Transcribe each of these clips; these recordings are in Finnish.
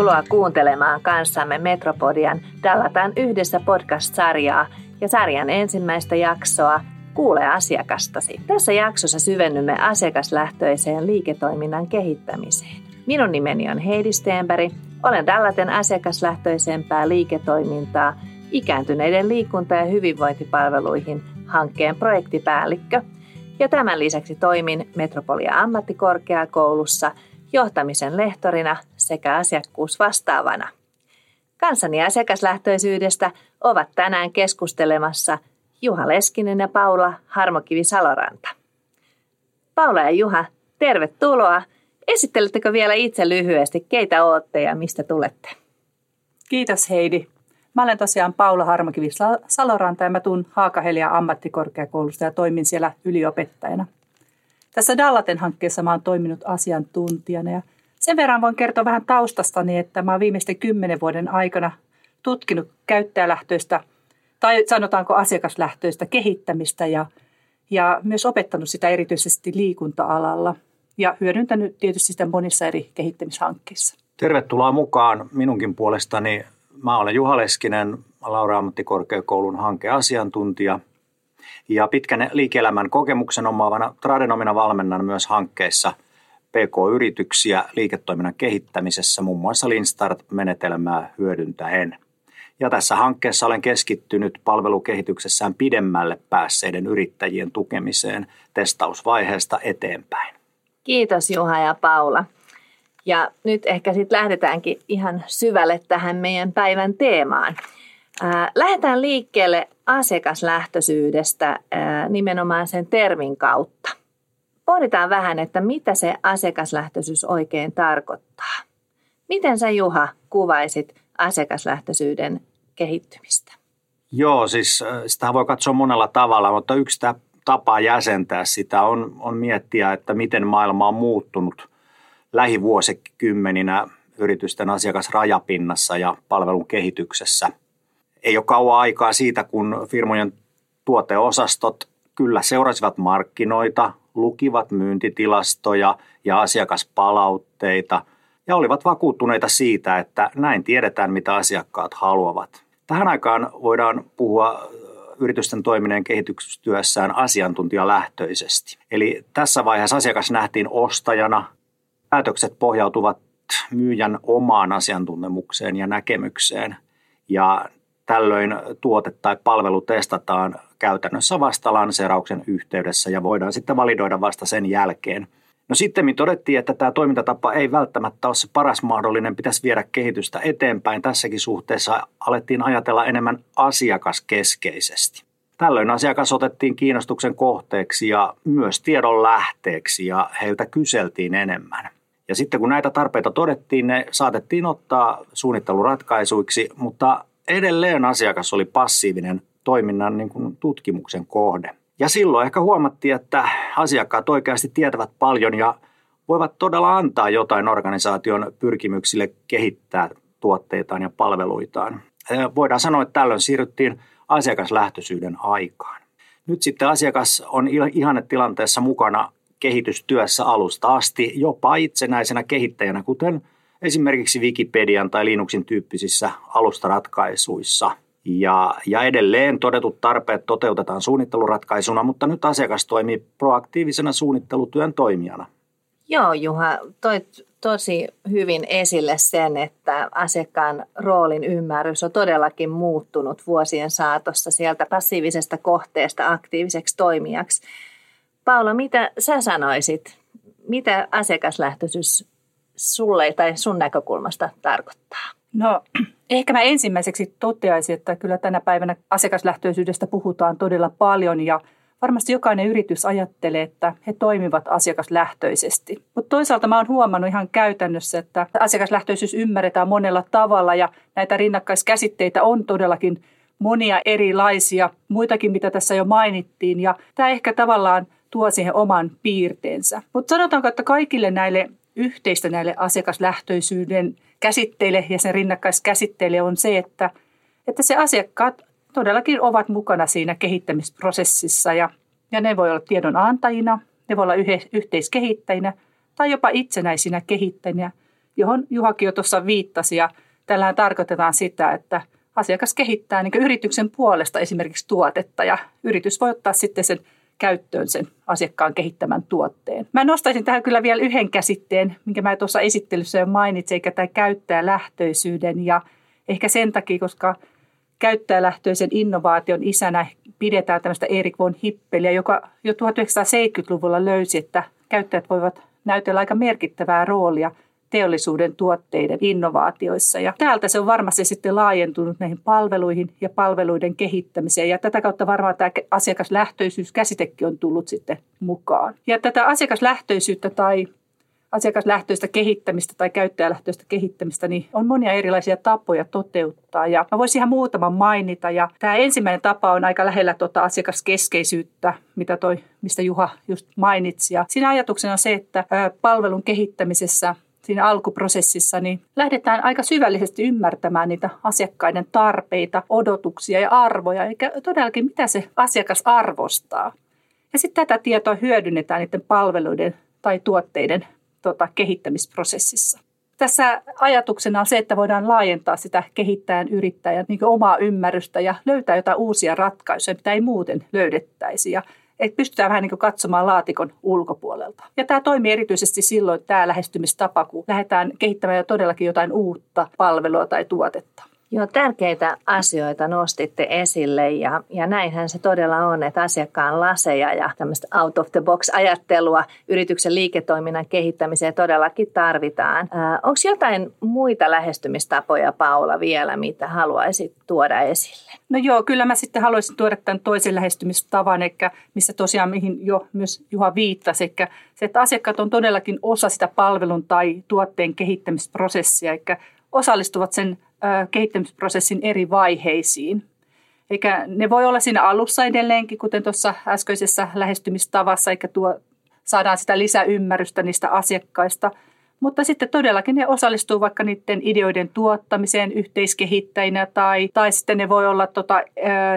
Tervetuloa kuuntelemaan kanssamme Metropodian Dallataan yhdessä podcast-sarjaa ja sarjan ensimmäistä jaksoa Kuule asiakastasi. Tässä jaksossa syvennymme asiakaslähtöiseen liiketoiminnan kehittämiseen. Minun nimeni on Heidi Steenberg. Olen Dallaten asiakaslähtöisempää liiketoimintaa ikääntyneiden liikunta- ja hyvinvointipalveluihin hankkeen projektipäällikkö. Ja tämän lisäksi toimin Metropolia ammattikorkeakoulussa johtamisen lehtorina sekä asiakkuusvastaavana. Kansani asiakaslähtöisyydestä ovat tänään keskustelemassa Juha Leskinen ja Paula Harmokivi-Saloranta. Paula ja Juha, tervetuloa. Esittelettekö vielä itse lyhyesti, keitä olette ja mistä tulette? Kiitos Heidi. Mä olen tosiaan Paula Harmokivi-Saloranta ja mä tuun Haakahelia ammattikorkeakoulusta ja toimin siellä yliopettajana. Tässä Dallaten hankkeessa mä oon toiminut asiantuntijana ja sen verran voin kertoa vähän taustastani, että mä oon viimeisten kymmenen vuoden aikana tutkinut käyttäjälähtöistä tai sanotaanko asiakaslähtöistä kehittämistä ja, ja myös opettanut sitä erityisesti liikunta-alalla ja hyödyntänyt tietysti sitä monissa eri kehittämishankkeissa. Tervetuloa mukaan minunkin puolestani. Mä olen Juha Leskinen, Laura ammattikorkeakoulun hankeasiantuntija ja pitkän liike-elämän kokemuksen omaavana tradenomina valmennan myös hankkeissa – PK-yrityksiä liiketoiminnan kehittämisessä muun muassa Linstart-menetelmää hyödyntäen. Ja tässä hankkeessa olen keskittynyt palvelukehityksessään pidemmälle päässeiden yrittäjien tukemiseen testausvaiheesta eteenpäin. Kiitos Juha ja Paula. Ja nyt ehkä sitten lähdetäänkin ihan syvälle tähän meidän päivän teemaan. lähdetään liikkeelle asiakaslähtöisyydestä nimenomaan sen termin kautta pohditaan vähän, että mitä se asiakaslähtöisyys oikein tarkoittaa. Miten sä Juha kuvaisit asiakaslähtöisyyden kehittymistä? Joo, siis äh, sitä voi katsoa monella tavalla, mutta yksi tapa jäsentää sitä on, on miettiä, että miten maailma on muuttunut lähivuosikymmeninä yritysten asiakasrajapinnassa ja palvelun kehityksessä. Ei ole kauan aikaa siitä, kun firmojen tuoteosastot kyllä seurasivat markkinoita, lukivat myyntitilastoja ja asiakaspalautteita ja olivat vakuuttuneita siitä, että näin tiedetään, mitä asiakkaat haluavat. Tähän aikaan voidaan puhua yritysten toiminnan kehitystyössään asiantuntijalähtöisesti. Eli tässä vaiheessa asiakas nähtiin ostajana. Päätökset pohjautuvat myyjän omaan asiantuntemukseen ja näkemykseen. Ja tällöin tuote tai palvelu testataan käytännössä vasta lanseerauksen yhteydessä ja voidaan sitten validoida vasta sen jälkeen. No sitten todettiin, että tämä toimintatapa ei välttämättä ole se paras mahdollinen, pitäisi viedä kehitystä eteenpäin. Tässäkin suhteessa alettiin ajatella enemmän asiakaskeskeisesti. Tällöin asiakas otettiin kiinnostuksen kohteeksi ja myös tiedon lähteeksi ja heiltä kyseltiin enemmän. Ja sitten kun näitä tarpeita todettiin, ne saatettiin ottaa suunnitteluratkaisuiksi, mutta edelleen asiakas oli passiivinen toiminnan niin kuin tutkimuksen kohde. Ja silloin ehkä huomattiin, että asiakkaat oikeasti tietävät paljon ja voivat todella antaa jotain organisaation pyrkimyksille kehittää tuotteitaan ja palveluitaan. Voidaan sanoa, että tällöin siirryttiin asiakaslähtöisyyden aikaan. Nyt sitten asiakas on ihannetilanteessa mukana kehitystyössä alusta asti, jopa itsenäisenä kehittäjänä, kuten esimerkiksi Wikipedian tai Linuxin tyyppisissä alustaratkaisuissa – ja, ja edelleen todetut tarpeet toteutetaan suunnitteluratkaisuna, mutta nyt asiakas toimii proaktiivisena suunnittelutyön toimijana. Joo, Juha, toit tosi hyvin esille sen, että asiakkaan roolin ymmärrys on todellakin muuttunut vuosien saatossa sieltä passiivisesta kohteesta aktiiviseksi toimijaksi. Paula, mitä sä sanoisit? Mitä asiakaslähtöisyys sulle tai sun näkökulmasta tarkoittaa? No ehkä mä ensimmäiseksi toteaisin, että kyllä tänä päivänä asiakaslähtöisyydestä puhutaan todella paljon ja varmasti jokainen yritys ajattelee, että he toimivat asiakaslähtöisesti. Mutta toisaalta mä oon huomannut ihan käytännössä, että asiakaslähtöisyys ymmärretään monella tavalla ja näitä rinnakkaiskäsitteitä on todellakin monia erilaisia, muitakin mitä tässä jo mainittiin ja tämä ehkä tavallaan tuo siihen oman piirteensä. Mutta sanotaanko, että kaikille näille yhteistä näille asiakaslähtöisyyden käsitteille ja sen rinnakkaiskäsitteille on se, että, että se asiakkaat todellakin ovat mukana siinä kehittämisprosessissa ja, ja ne voi olla tiedonantajina, ne voi olla yhteiskehittäjinä tai jopa itsenäisinä kehittäjinä. johon Juhakin jo tuossa viittasi. Ja tällähän tarkoitetaan sitä, että asiakas kehittää niin yrityksen puolesta esimerkiksi tuotetta ja yritys voi ottaa sitten sen käyttöön sen asiakkaan kehittämän tuotteen. Mä nostaisin tähän kyllä vielä yhden käsitteen, minkä mä tuossa esittelyssä jo mainitsin, eikä tämä käyttäjälähtöisyyden ja ehkä sen takia, koska käyttäjälähtöisen innovaation isänä pidetään tämmöistä Erik von Hippeliä, joka jo 1970-luvulla löysi, että käyttäjät voivat näytellä aika merkittävää roolia teollisuuden tuotteiden innovaatioissa. Ja täältä se on varmasti sitten laajentunut näihin palveluihin ja palveluiden kehittämiseen. Ja tätä kautta varmaan tämä asiakaslähtöisyyskäsitekin on tullut sitten mukaan. Ja tätä asiakaslähtöisyyttä tai asiakaslähtöistä kehittämistä tai käyttäjälähtöistä kehittämistä, niin on monia erilaisia tapoja toteuttaa. Ja mä voisin ihan muutaman mainita. Ja tämä ensimmäinen tapa on aika lähellä tuota asiakaskeskeisyyttä, mitä toi, mistä Juha just mainitsi. Ja siinä ajatuksena on se, että palvelun kehittämisessä siinä alkuprosessissa, niin lähdetään aika syvällisesti ymmärtämään niitä asiakkaiden tarpeita, odotuksia ja arvoja, eikä todellakin mitä se asiakas arvostaa. Ja sitten tätä tietoa hyödynnetään niiden palveluiden tai tuotteiden tota, kehittämisprosessissa. Tässä ajatuksena on se, että voidaan laajentaa sitä kehittäjän yrittäjän niin omaa ymmärrystä ja löytää jotain uusia ratkaisuja, mitä ei muuten löydettäisi. Ja että pystytään vähän niin katsomaan laatikon ulkopuolelta. Ja tämä toimii erityisesti silloin tämä lähestymistapa, kun lähdetään kehittämään todellakin jotain uutta palvelua tai tuotetta. Joo, tärkeitä asioita nostitte esille ja, ja näinhän se todella on, että asiakkaan laseja ja tämmöistä out of the box ajattelua yrityksen liiketoiminnan kehittämiseen todellakin tarvitaan. Onko jotain muita lähestymistapoja, Paula, vielä, mitä haluaisit tuoda esille? No joo, kyllä mä sitten haluaisin tuoda tämän toisen lähestymistavan, eli missä tosiaan mihin jo myös Juha viittasi, eli se, että asiakkaat on todellakin osa sitä palvelun tai tuotteen kehittämisprosessia, eli osallistuvat sen kehittämisprosessin eri vaiheisiin. Eikä ne voi olla siinä alussa edelleenkin, kuten tuossa äskeisessä lähestymistavassa, eikä tuo, saadaan sitä lisäymmärrystä niistä asiakkaista. Mutta sitten todellakin ne osallistuu vaikka niiden ideoiden tuottamiseen yhteiskehittäjinä tai, tai sitten ne voi olla tota,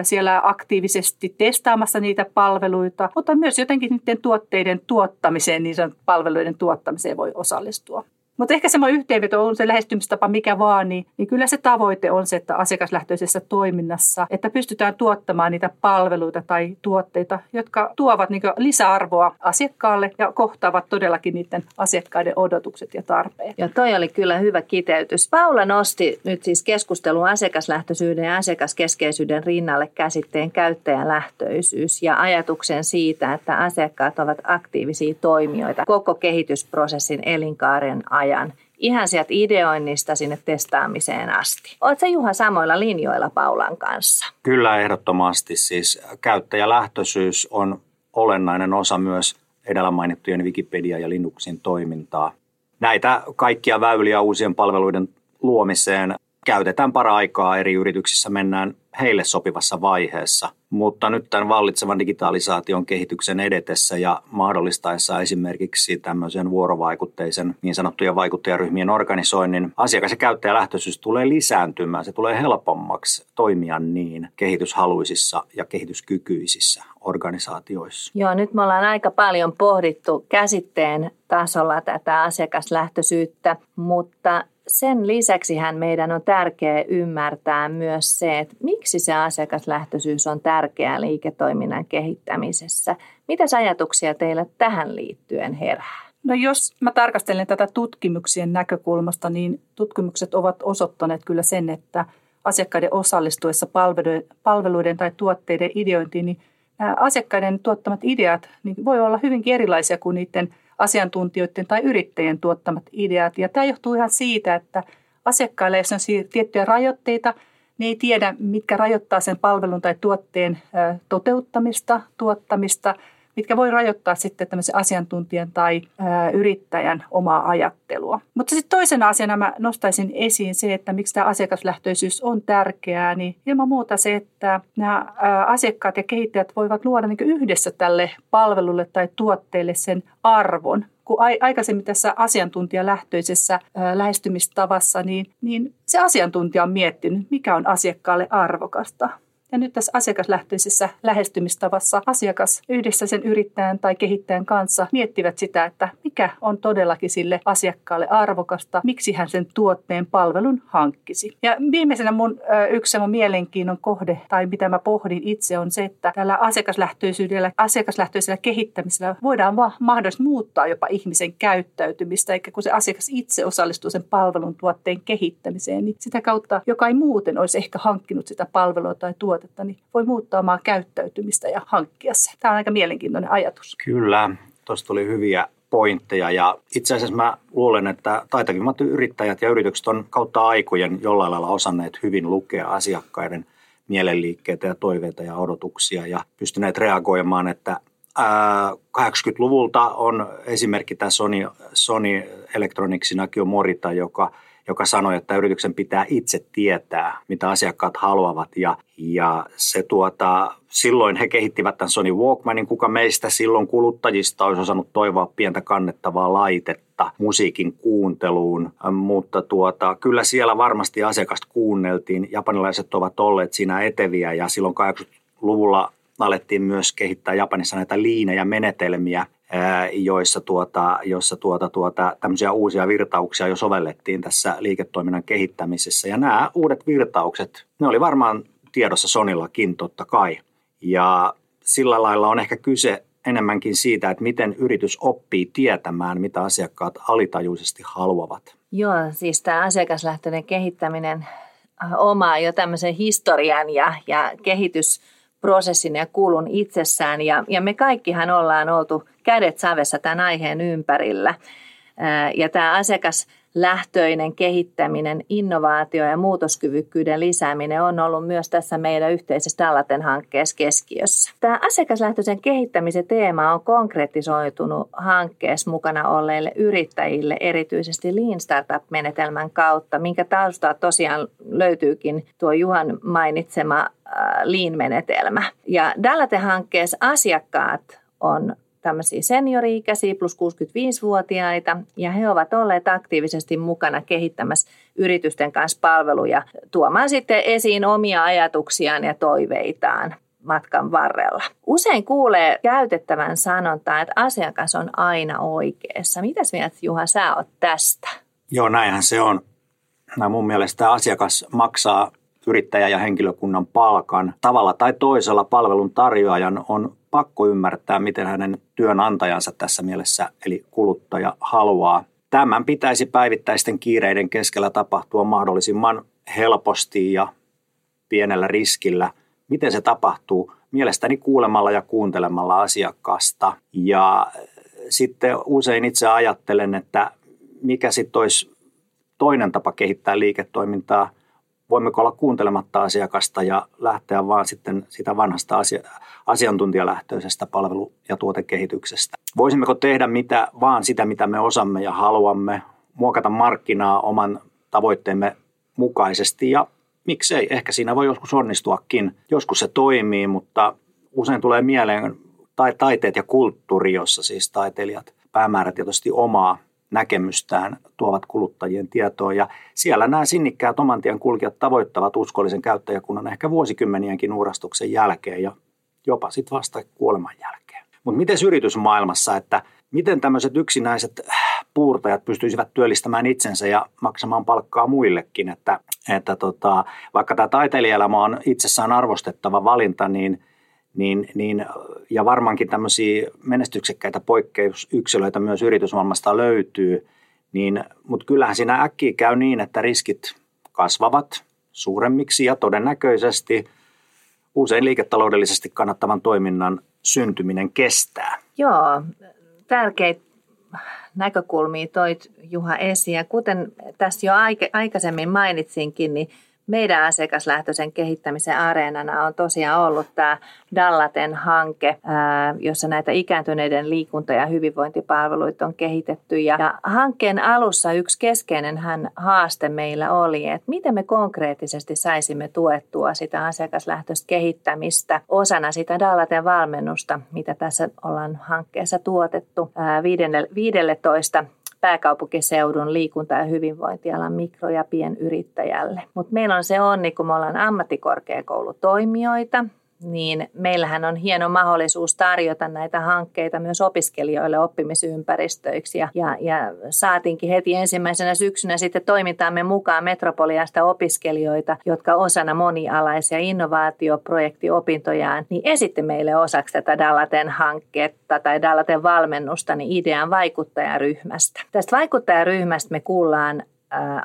siellä aktiivisesti testaamassa niitä palveluita, mutta myös jotenkin niiden tuotteiden tuottamiseen, niin palveluiden tuottamiseen voi osallistua. Mutta ehkä semmoinen yhteenveto on se lähestymistapa mikä vaan, niin, niin kyllä se tavoite on se, että asiakaslähtöisessä toiminnassa, että pystytään tuottamaan niitä palveluita tai tuotteita, jotka tuovat niin lisäarvoa asiakkaalle ja kohtaavat todellakin niiden asiakkaiden odotukset ja tarpeet. Ja toi oli kyllä hyvä kiteytys. Paula nosti nyt siis keskustelun asiakaslähtöisyyden ja asiakaskeskeisyyden rinnalle käsitteen käyttäjälähtöisyys ja ajatuksen siitä, että asiakkaat ovat aktiivisia toimijoita koko kehitysprosessin elinkaaren ajan ajan ihan sieltä ideoinnista sinne testaamiseen asti. Oletko Juha samoilla linjoilla Paulan kanssa? Kyllä ehdottomasti. Siis käyttäjälähtöisyys on olennainen osa myös edellä mainittujen Wikipedia ja Linuxin toimintaa. Näitä kaikkia väyliä uusien palveluiden luomiseen käytetään para-aikaa eri yrityksissä, mennään heille sopivassa vaiheessa. Mutta nyt tämän vallitsevan digitalisaation kehityksen edetessä ja mahdollistaessa esimerkiksi tämmöisen vuorovaikutteisen niin sanottujen vaikuttajaryhmien organisoinnin, asiakas- ja käyttäjälähtöisyys tulee lisääntymään. Se tulee helpommaksi toimia niin kehityshaluisissa ja kehityskykyisissä organisaatioissa. Joo, nyt me ollaan aika paljon pohdittu käsitteen tasolla tätä asiakaslähtöisyyttä, mutta sen lisäksi meidän on tärkeää ymmärtää myös se, että miksi se asiakaslähtöisyys on tärkeää liiketoiminnan kehittämisessä. Mitä ajatuksia teillä tähän liittyen herää? No jos mä tarkastelen tätä tutkimuksien näkökulmasta, niin tutkimukset ovat osoittaneet kyllä sen, että asiakkaiden osallistuessa palveluiden tai tuotteiden ideointiin, niin asiakkaiden tuottamat ideat niin voi olla hyvinkin erilaisia kuin niiden asiantuntijoiden tai yrittäjien tuottamat ideat. Ja tämä johtuu ihan siitä, että asiakkaille, jos on tiettyjä rajoitteita, niin ei tiedä, mitkä rajoittaa sen palvelun tai tuotteen toteuttamista, tuottamista – mitkä voi rajoittaa sitten tämmöisen asiantuntijan tai ää, yrittäjän omaa ajattelua. Mutta sitten toisena asiana mä nostaisin esiin se, että miksi tämä asiakaslähtöisyys on tärkeää, niin ilman muuta se, että nämä ää, asiakkaat ja kehittäjät voivat luoda niin yhdessä tälle palvelulle tai tuotteelle sen arvon, kun aikaisemmin tässä asiantuntijalähtöisessä lähestymistavassa, niin, niin se asiantuntija on miettinyt, mikä on asiakkaalle arvokasta. Ja nyt tässä asiakaslähtöisessä lähestymistavassa asiakas yhdessä sen yrittäjän tai kehittäjän kanssa miettivät sitä, että mikä on todellakin sille asiakkaalle arvokasta, miksi hän sen tuotteen palvelun hankkisi. Ja viimeisenä mun yksi mun mielenkiinnon kohde tai mitä mä pohdin itse on se, että tällä asiakaslähtöisyydellä, asiakaslähtöisellä kehittämisellä voidaan vaan mahdollisesti muuttaa jopa ihmisen käyttäytymistä, eikä kun se asiakas itse osallistuu sen palvelun tuotteen kehittämiseen, niin sitä kautta, joka ei muuten olisi ehkä hankkinut sitä palvelua tai tuotetta, niin voi muuttaa omaa käyttäytymistä ja hankkia se. Tämä on aika mielenkiintoinen ajatus. Kyllä, tuosta tuli hyviä pointteja ja itse asiassa mä luulen, että taitavimmat yrittäjät ja yritykset on kautta aikojen jollain lailla osanneet hyvin lukea asiakkaiden mielenliikkeitä ja toiveita ja odotuksia ja pystyneet reagoimaan, että 80-luvulta on esimerkki tämä Sony, Sony Electronicsin Akio Morita, joka – joka sanoi, että yrityksen pitää itse tietää, mitä asiakkaat haluavat. Ja, ja se tuota, silloin he kehittivät tämän Sony Walkmanin, kuka meistä silloin kuluttajista olisi osannut toivoa pientä kannettavaa laitetta musiikin kuunteluun. Mutta tuota, kyllä siellä varmasti asiakasta kuunneltiin. Japanilaiset ovat olleet siinä eteviä ja silloin 80-luvulla alettiin myös kehittää Japanissa näitä liinejä menetelmiä, joissa, tuota, joissa tuota, tuota, tämmöisiä uusia virtauksia jo sovellettiin tässä liiketoiminnan kehittämisessä. Ja nämä uudet virtaukset, ne oli varmaan tiedossa Sonillakin totta kai. Ja sillä lailla on ehkä kyse enemmänkin siitä, että miten yritys oppii tietämään, mitä asiakkaat alitajuisesti haluavat. Joo, siis tämä asiakaslähtöinen kehittäminen omaa jo tämmöisen historian ja, ja kehitys prosessin ja kulun itsessään. Ja, ja me kaikkihan ollaan oltu kädet savessa tämän aiheen ympärillä. Ja tämä asiakaslähtöinen kehittäminen, innovaatio ja muutoskyvykkyyden lisääminen on ollut myös tässä meidän yhteisessä Dallaten hankkeessa keskiössä. Tämä asiakaslähtöisen kehittämisen teema on konkretisoitunut hankkeessa mukana olleille yrittäjille erityisesti Lean Startup-menetelmän kautta, minkä taustaa tosiaan löytyykin tuo Juhan mainitsema Lean-menetelmä. Ja Dallaten-hankkeessa asiakkaat on tämmöisiä seniori-ikäisiä plus 65-vuotiaita ja he ovat olleet aktiivisesti mukana kehittämässä yritysten kanssa palveluja tuomaan sitten esiin omia ajatuksiaan ja toiveitaan matkan varrella. Usein kuulee käytettävän sanontaa, että asiakas on aina oikeassa. Mitäs mieltä Juha sä oot tästä? Joo, näinhän se on. No, mun mielestä asiakas maksaa yrittäjä ja henkilökunnan palkan. Tavalla tai toisella palvelun tarjoajan on pakko ymmärtää, miten hänen työnantajansa tässä mielessä, eli kuluttaja, haluaa. Tämän pitäisi päivittäisten kiireiden keskellä tapahtua mahdollisimman helposti ja pienellä riskillä. Miten se tapahtuu? Mielestäni kuulemalla ja kuuntelemalla asiakkaasta. Ja sitten usein itse ajattelen, että mikä sitten olisi toinen tapa kehittää liiketoimintaa – voimmeko olla kuuntelematta asiakasta ja lähteä vaan sitten sitä vanhasta asia, asiantuntijalähtöisestä palvelu- ja tuotekehityksestä. Voisimmeko tehdä mitä, vaan sitä, mitä me osamme ja haluamme, muokata markkinaa oman tavoitteemme mukaisesti ja miksei, ehkä siinä voi joskus onnistuakin. Joskus se toimii, mutta usein tulee mieleen tai taiteet ja kulttuuri, jossa siis taiteilijat päämäärätietoisesti omaa näkemystään tuovat kuluttajien tietoon. Ja siellä nämä sinnikkäät omantien kulkijat tavoittavat uskollisen käyttäjäkunnan ehkä vuosikymmenienkin uurastuksen jälkeen ja jopa sitten vasta kuoleman jälkeen. Mutta miten yritysmaailmassa, että miten tämmöiset yksinäiset puurtajat pystyisivät työllistämään itsensä ja maksamaan palkkaa muillekin, että, että tota, vaikka tämä taiteilijaelämä on itsessään arvostettava valinta, niin – niin, niin, ja varmaankin tämmöisiä menestyksekkäitä poikkeusyksilöitä myös yritysmaailmasta löytyy, niin, mutta kyllähän siinä äkkiä käy niin, että riskit kasvavat suuremmiksi ja todennäköisesti usein liiketaloudellisesti kannattavan toiminnan syntyminen kestää. Joo, tärkeitä näkökulmia toit Juha esiin. Ja kuten tässä jo aikaisemmin mainitsinkin, niin meidän asiakaslähtöisen kehittämisen areenana on tosiaan ollut tämä Dallaten hanke, jossa näitä ikääntyneiden liikunta- ja hyvinvointipalveluita on kehitetty. Ja hankkeen alussa yksi keskeinen haaste meillä oli, että miten me konkreettisesti saisimme tuettua sitä asiakaslähtöistä kehittämistä osana sitä Dallaten valmennusta, mitä tässä ollaan hankkeessa tuotettu 15 pääkaupunkiseudun liikunta- ja hyvinvointialan mikro- ja pienyrittäjälle. Mutta meillä on se onni, kun me ollaan ammattikorkeakoulutoimijoita, niin meillähän on hieno mahdollisuus tarjota näitä hankkeita myös opiskelijoille oppimisympäristöiksi. Ja, ja, ja saatiinkin heti ensimmäisenä syksynä sitten toimintaamme mukaan Metropoliasta opiskelijoita, jotka osana monialaisia innovaatioprojektiopintojaan, niin esitti meille osaksi tätä Dallaten hanketta tai Dallaten valmennusta niin idean vaikuttajaryhmästä. Tästä vaikuttajaryhmästä me kuullaan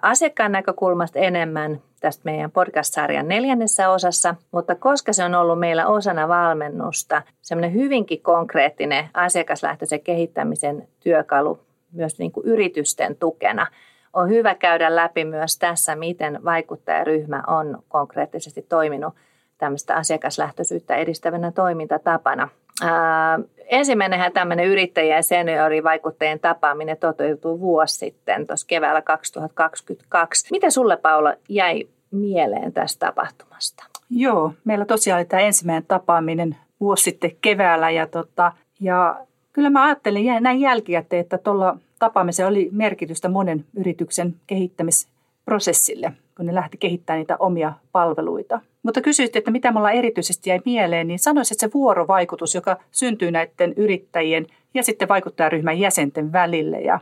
asiakkaan näkökulmasta enemmän tästä meidän podcast-sarjan neljännessä osassa, mutta koska se on ollut meillä osana valmennusta, semmoinen hyvinkin konkreettinen asiakaslähtöisen kehittämisen työkalu myös niin kuin yritysten tukena, on hyvä käydä läpi myös tässä, miten vaikuttajaryhmä on konkreettisesti toiminut tämmöistä asiakaslähtöisyyttä edistävänä toimintatapana. Ää, ensimmäinenhän tämmöinen yrittäjä- ja seniorivaikuttajien tapaaminen toteutui vuosi sitten, tuossa keväällä 2022. Mitä sulle, Paula, jäi mieleen tästä tapahtumasta? Joo, meillä tosiaan oli tämä ensimmäinen tapaaminen vuosi sitten keväällä ja, tota, ja kyllä mä ajattelin näin jälkikäteen, että tuolla tapaamisella oli merkitystä monen yrityksen kehittämisprosessille, kun ne lähti kehittämään niitä omia palveluita. Mutta kysyit, että mitä mulla erityisesti jäi mieleen, niin sanoisin, että se vuorovaikutus, joka syntyy näiden yrittäjien ja sitten vaikuttajaryhmän jäsenten välille. Ja,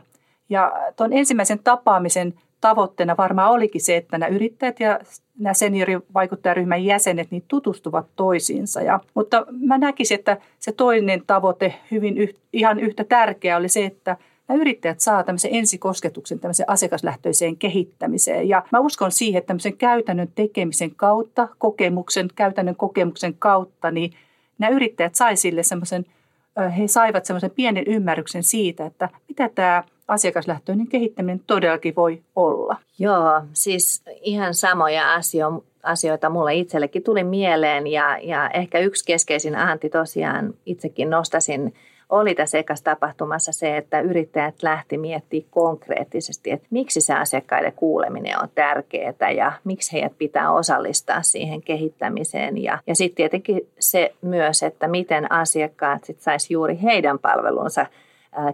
ja tuon ensimmäisen tapaamisen tavoitteena varmaan olikin se, että nämä yrittäjät ja nämä seniorivaikuttajaryhmän jäsenet niin tutustuvat toisiinsa. Ja, mutta mä näkisin, että se toinen tavoite hyvin yh, ihan yhtä tärkeä oli se, että nämä yrittäjät saa tämmöisen ensikosketuksen tämmöiseen asiakaslähtöiseen kehittämiseen. Ja mä uskon siihen, että tämmöisen käytännön tekemisen kautta, kokemuksen, käytännön kokemuksen kautta, niin nämä yrittäjät sai sille semmoisen, he saivat semmoisen pienen ymmärryksen siitä, että mitä tämä asiakaslähtöinen kehittäminen todellakin voi olla. Joo, siis ihan samoja asioita asioita mulle itsellekin tuli mieleen ja, ja ehkä yksi keskeisin anti tosiaan itsekin nostasin oli tässä ekassa tapahtumassa se, että yrittäjät lähti miettimään konkreettisesti, että miksi se asiakkaiden kuuleminen on tärkeää ja miksi heidät pitää osallistaa siihen kehittämiseen. Ja, ja sitten tietenkin se myös, että miten asiakkaat sitten saisi juuri heidän palvelunsa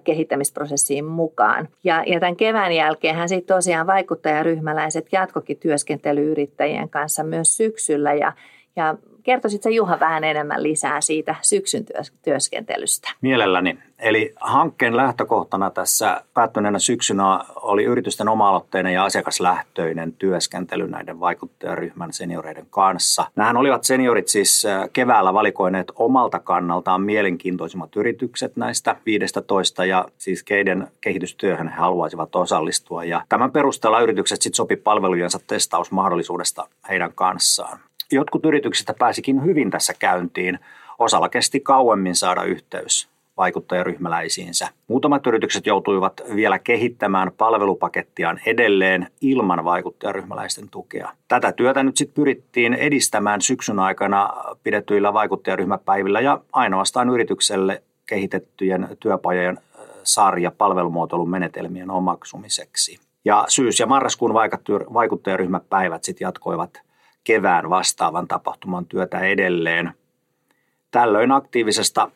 kehittämisprosessiin mukaan. Ja, ja tämän kevään jälkeen sitten tosiaan vaikuttajaryhmäläiset jatkokin työskentelyyrittäjien kanssa myös syksyllä ja, ja kertoisitko Juha vähän enemmän lisää siitä syksyn työskentelystä? Mielelläni. Eli hankkeen lähtökohtana tässä päättyneenä syksynä oli yritysten oma-aloitteinen ja asiakaslähtöinen työskentely näiden vaikuttajaryhmän senioreiden kanssa. Nämähän olivat seniorit siis äh, keväällä valikoineet omalta kannaltaan mielenkiintoisimmat yritykset näistä 15 ja siis keiden kehitystyöhön he haluaisivat osallistua. Ja tämän perusteella yritykset sitten sopi palvelujensa testausmahdollisuudesta heidän kanssaan. Jotkut yrityksistä pääsikin hyvin tässä käyntiin. Osalla kesti kauemmin saada yhteys vaikuttajaryhmäläisiinsä. Muutamat yritykset joutuivat vielä kehittämään palvelupakettiaan edelleen ilman vaikuttajaryhmäläisten tukea. Tätä työtä nyt sitten pyrittiin edistämään syksyn aikana pidetyillä vaikuttajaryhmäpäivillä ja ainoastaan yritykselle kehitettyjen työpajojen sarja palvelumuotoilun menetelmien omaksumiseksi. Ja syys- ja marraskuun vaikuttajaryhmäpäivät sitten jatkoivat kevään vastaavan tapahtuman työtä edelleen. Tällöin aktiivisesta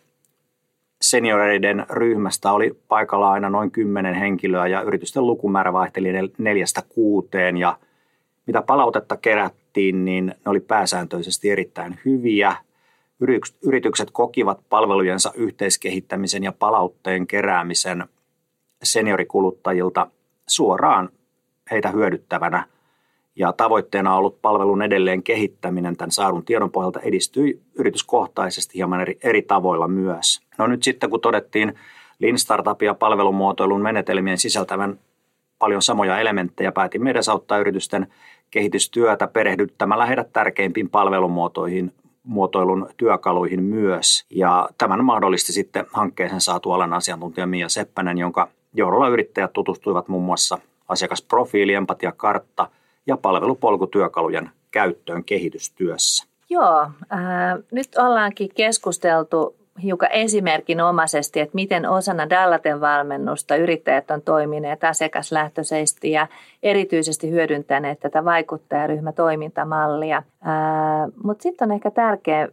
senioreiden ryhmästä oli paikalla aina noin kymmenen henkilöä ja yritysten lukumäärä vaihteli neljästä kuuteen ja mitä palautetta kerättiin, niin ne oli pääsääntöisesti erittäin hyviä. Yritykset kokivat palvelujensa yhteiskehittämisen ja palautteen keräämisen seniorikuluttajilta suoraan heitä hyödyttävänä – ja tavoitteena on ollut palvelun edelleen kehittäminen tämän saadun tiedon pohjalta edistyi yrityskohtaisesti hieman eri, eri tavoilla myös. No nyt sitten kun todettiin Lean Startup ja palvelumuotoilun menetelmien sisältävän paljon samoja elementtejä, päätimme edesauttaa yritysten kehitystyötä perehdyttämällä heidät tärkeimpiin palvelumuotoihin muotoilun työkaluihin myös. Ja tämän mahdollisti sitten hankkeeseen saatu alan asiantuntija Mia Seppänen, jonka johdolla yrittäjät tutustuivat muun muassa asiakasprofiili, empatiakartta – ja palvelupolkutyökalujen käyttöön kehitystyössä. Joo, äh, nyt ollaankin keskusteltu hiukan esimerkinomaisesti, että miten osana Dallaten valmennusta yrittäjät on toimineet asiakaslähtöisesti ja erityisesti hyödyntäneet tätä vaikuttajaryhmätoimintamallia. Mutta sitten on ehkä tärkeää,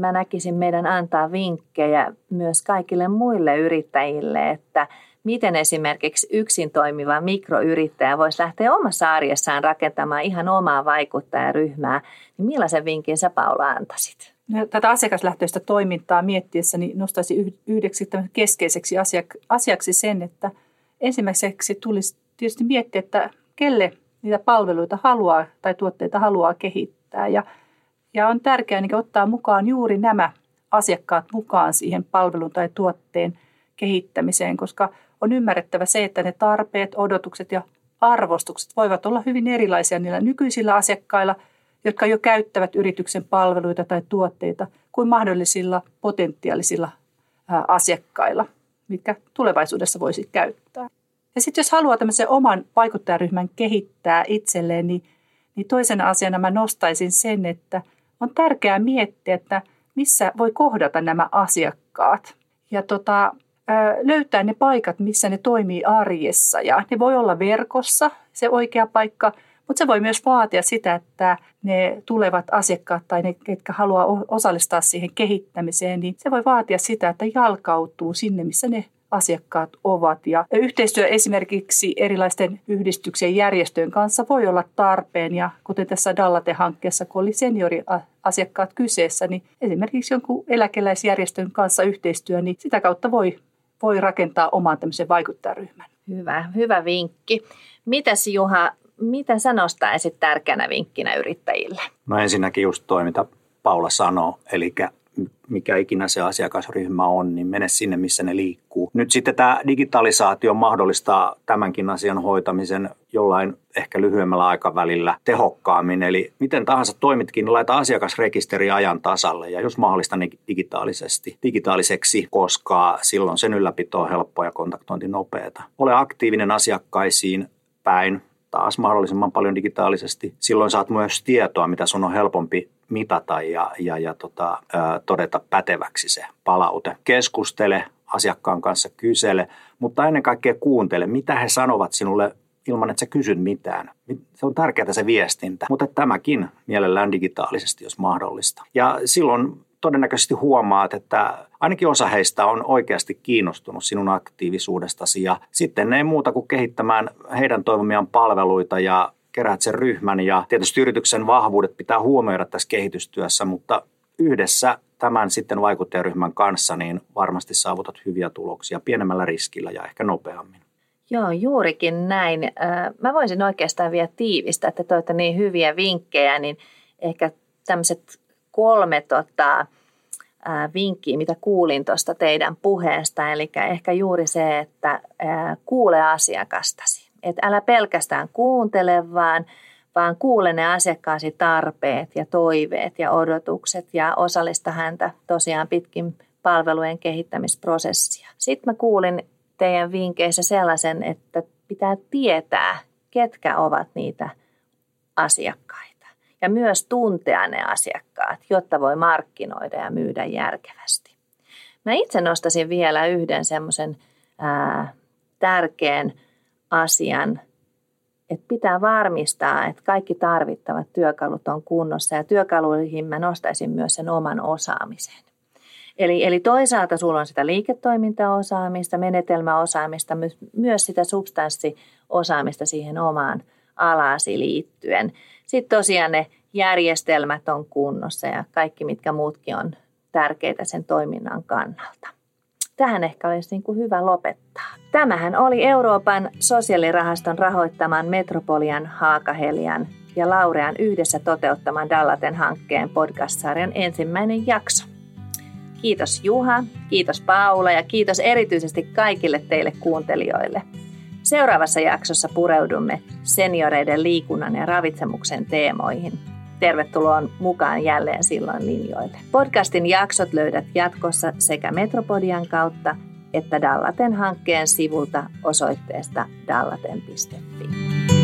mä näkisin meidän antaa vinkkejä myös kaikille muille yrittäjille, että miten esimerkiksi yksin toimiva mikroyrittäjä voisi lähteä omassa arjessaan rakentamaan ihan omaa vaikuttajaryhmää, niin millaisen vinkin sä Paula antaisit? tätä asiakaslähtöistä toimintaa miettiessä niin nostaisin yhdeksi keskeiseksi asiaksi sen, että ensimmäiseksi tulisi tietysti miettiä, että kelle niitä palveluita haluaa tai tuotteita haluaa kehittää. Ja, ja on tärkeää niin ottaa mukaan juuri nämä asiakkaat mukaan siihen palvelun tai tuotteen kehittämiseen, koska on ymmärrettävä se, että ne tarpeet, odotukset ja arvostukset voivat olla hyvin erilaisia niillä nykyisillä asiakkailla – jotka jo käyttävät yrityksen palveluita tai tuotteita, kuin mahdollisilla potentiaalisilla asiakkailla, mitkä tulevaisuudessa voisi käyttää. Ja sitten jos haluaa tämmöisen oman vaikuttajaryhmän kehittää itselleen, niin, niin toisena asiana mä nostaisin sen, että on tärkeää miettiä, että missä voi kohdata nämä asiakkaat. Ja tota, löytää ne paikat, missä ne toimii arjessa. Ja ne voi olla verkossa, se oikea paikka – mutta se voi myös vaatia sitä, että ne tulevat asiakkaat tai ne, ketkä haluaa osallistaa siihen kehittämiseen, niin se voi vaatia sitä, että jalkautuu sinne, missä ne asiakkaat ovat. Ja yhteistyö esimerkiksi erilaisten yhdistyksien järjestöjen kanssa voi olla tarpeen. Ja kuten tässä Dallate-hankkeessa, kun oli senioriasiakkaat kyseessä, niin esimerkiksi jonkun eläkeläisjärjestön kanssa yhteistyö, niin sitä kautta voi, voi rakentaa oman tämmöisen vaikuttajaryhmän. Hyvä, hyvä vinkki. Mitäs Juha, mitä sä nostaisit tärkeänä vinkkinä yrittäjille? No ensinnäkin just toi, mitä Paula sanoo, eli mikä ikinä se asiakasryhmä on, niin mene sinne, missä ne liikkuu. Nyt sitten tämä digitalisaatio mahdollistaa tämänkin asian hoitamisen jollain ehkä lyhyemmällä aikavälillä tehokkaammin. Eli miten tahansa toimitkin, niin laita asiakasrekisteri ajan tasalle ja jos mahdollista niin digitaalisesti, digitaaliseksi, koska silloin sen ylläpito on helppoa ja kontaktointi nopeata. Ole aktiivinen asiakkaisiin päin, taas mahdollisimman paljon digitaalisesti. Silloin saat myös tietoa, mitä sun on helpompi mitata ja, ja, ja tota, todeta päteväksi se palaute. Keskustele asiakkaan kanssa, kysele, mutta ennen kaikkea kuuntele, mitä he sanovat sinulle ilman, että sä kysyt mitään. Se on tärkeää se viestintä, mutta tämäkin mielellään digitaalisesti, jos mahdollista. Ja silloin todennäköisesti huomaat, että ainakin osa heistä on oikeasti kiinnostunut sinun aktiivisuudestasi ja sitten ei muuta kuin kehittämään heidän toivomiaan palveluita ja keräät sen ryhmän ja tietysti yrityksen vahvuudet pitää huomioida tässä kehitystyössä, mutta yhdessä tämän sitten vaikuttajaryhmän kanssa niin varmasti saavutat hyviä tuloksia pienemmällä riskillä ja ehkä nopeammin. Joo, juurikin näin. Mä voisin oikeastaan vielä tiivistä, että toitte niin hyviä vinkkejä, niin ehkä tämmöiset kolme tota, vinkkiä, mitä kuulin tuosta teidän puheesta. Eli ehkä juuri se, että kuule asiakastasi. Et älä pelkästään kuuntele, vaan, vaan kuule ne asiakkaasi tarpeet ja toiveet ja odotukset ja osallista häntä tosiaan pitkin palvelujen kehittämisprosessia. Sitten mä kuulin teidän vinkeissä sellaisen, että pitää tietää, ketkä ovat niitä asiakkaita ja myös tuntea ne asiakkaat, jotta voi markkinoida ja myydä järkevästi. Mä itse nostasin vielä yhden semmoisen tärkeän asian, että pitää varmistaa, että kaikki tarvittavat työkalut on kunnossa ja työkaluihin mä nostaisin myös sen oman osaamisen. Eli, eli toisaalta sulla on sitä liiketoimintaosaamista, menetelmäosaamista, myös sitä substanssiosaamista siihen omaan alasi liittyen. Sitten tosiaan ne järjestelmät on kunnossa ja kaikki, mitkä muutkin on tärkeitä sen toiminnan kannalta. Tähän ehkä olisi niin kuin hyvä lopettaa. Tämähän oli Euroopan sosiaalirahaston rahoittaman Metropolian, Haakahelian ja Laurean yhdessä toteuttaman Dallaten hankkeen podcast-sarjan ensimmäinen jakso. Kiitos Juha, kiitos Paula ja kiitos erityisesti kaikille teille kuuntelijoille. Seuraavassa jaksossa pureudumme senioreiden liikunnan ja ravitsemuksen teemoihin. Tervetuloa mukaan jälleen silloin linjoille. Podcastin jaksot löydät jatkossa sekä Metropodian kautta että Dallaten hankkeen sivulta osoitteesta dallaten.fi.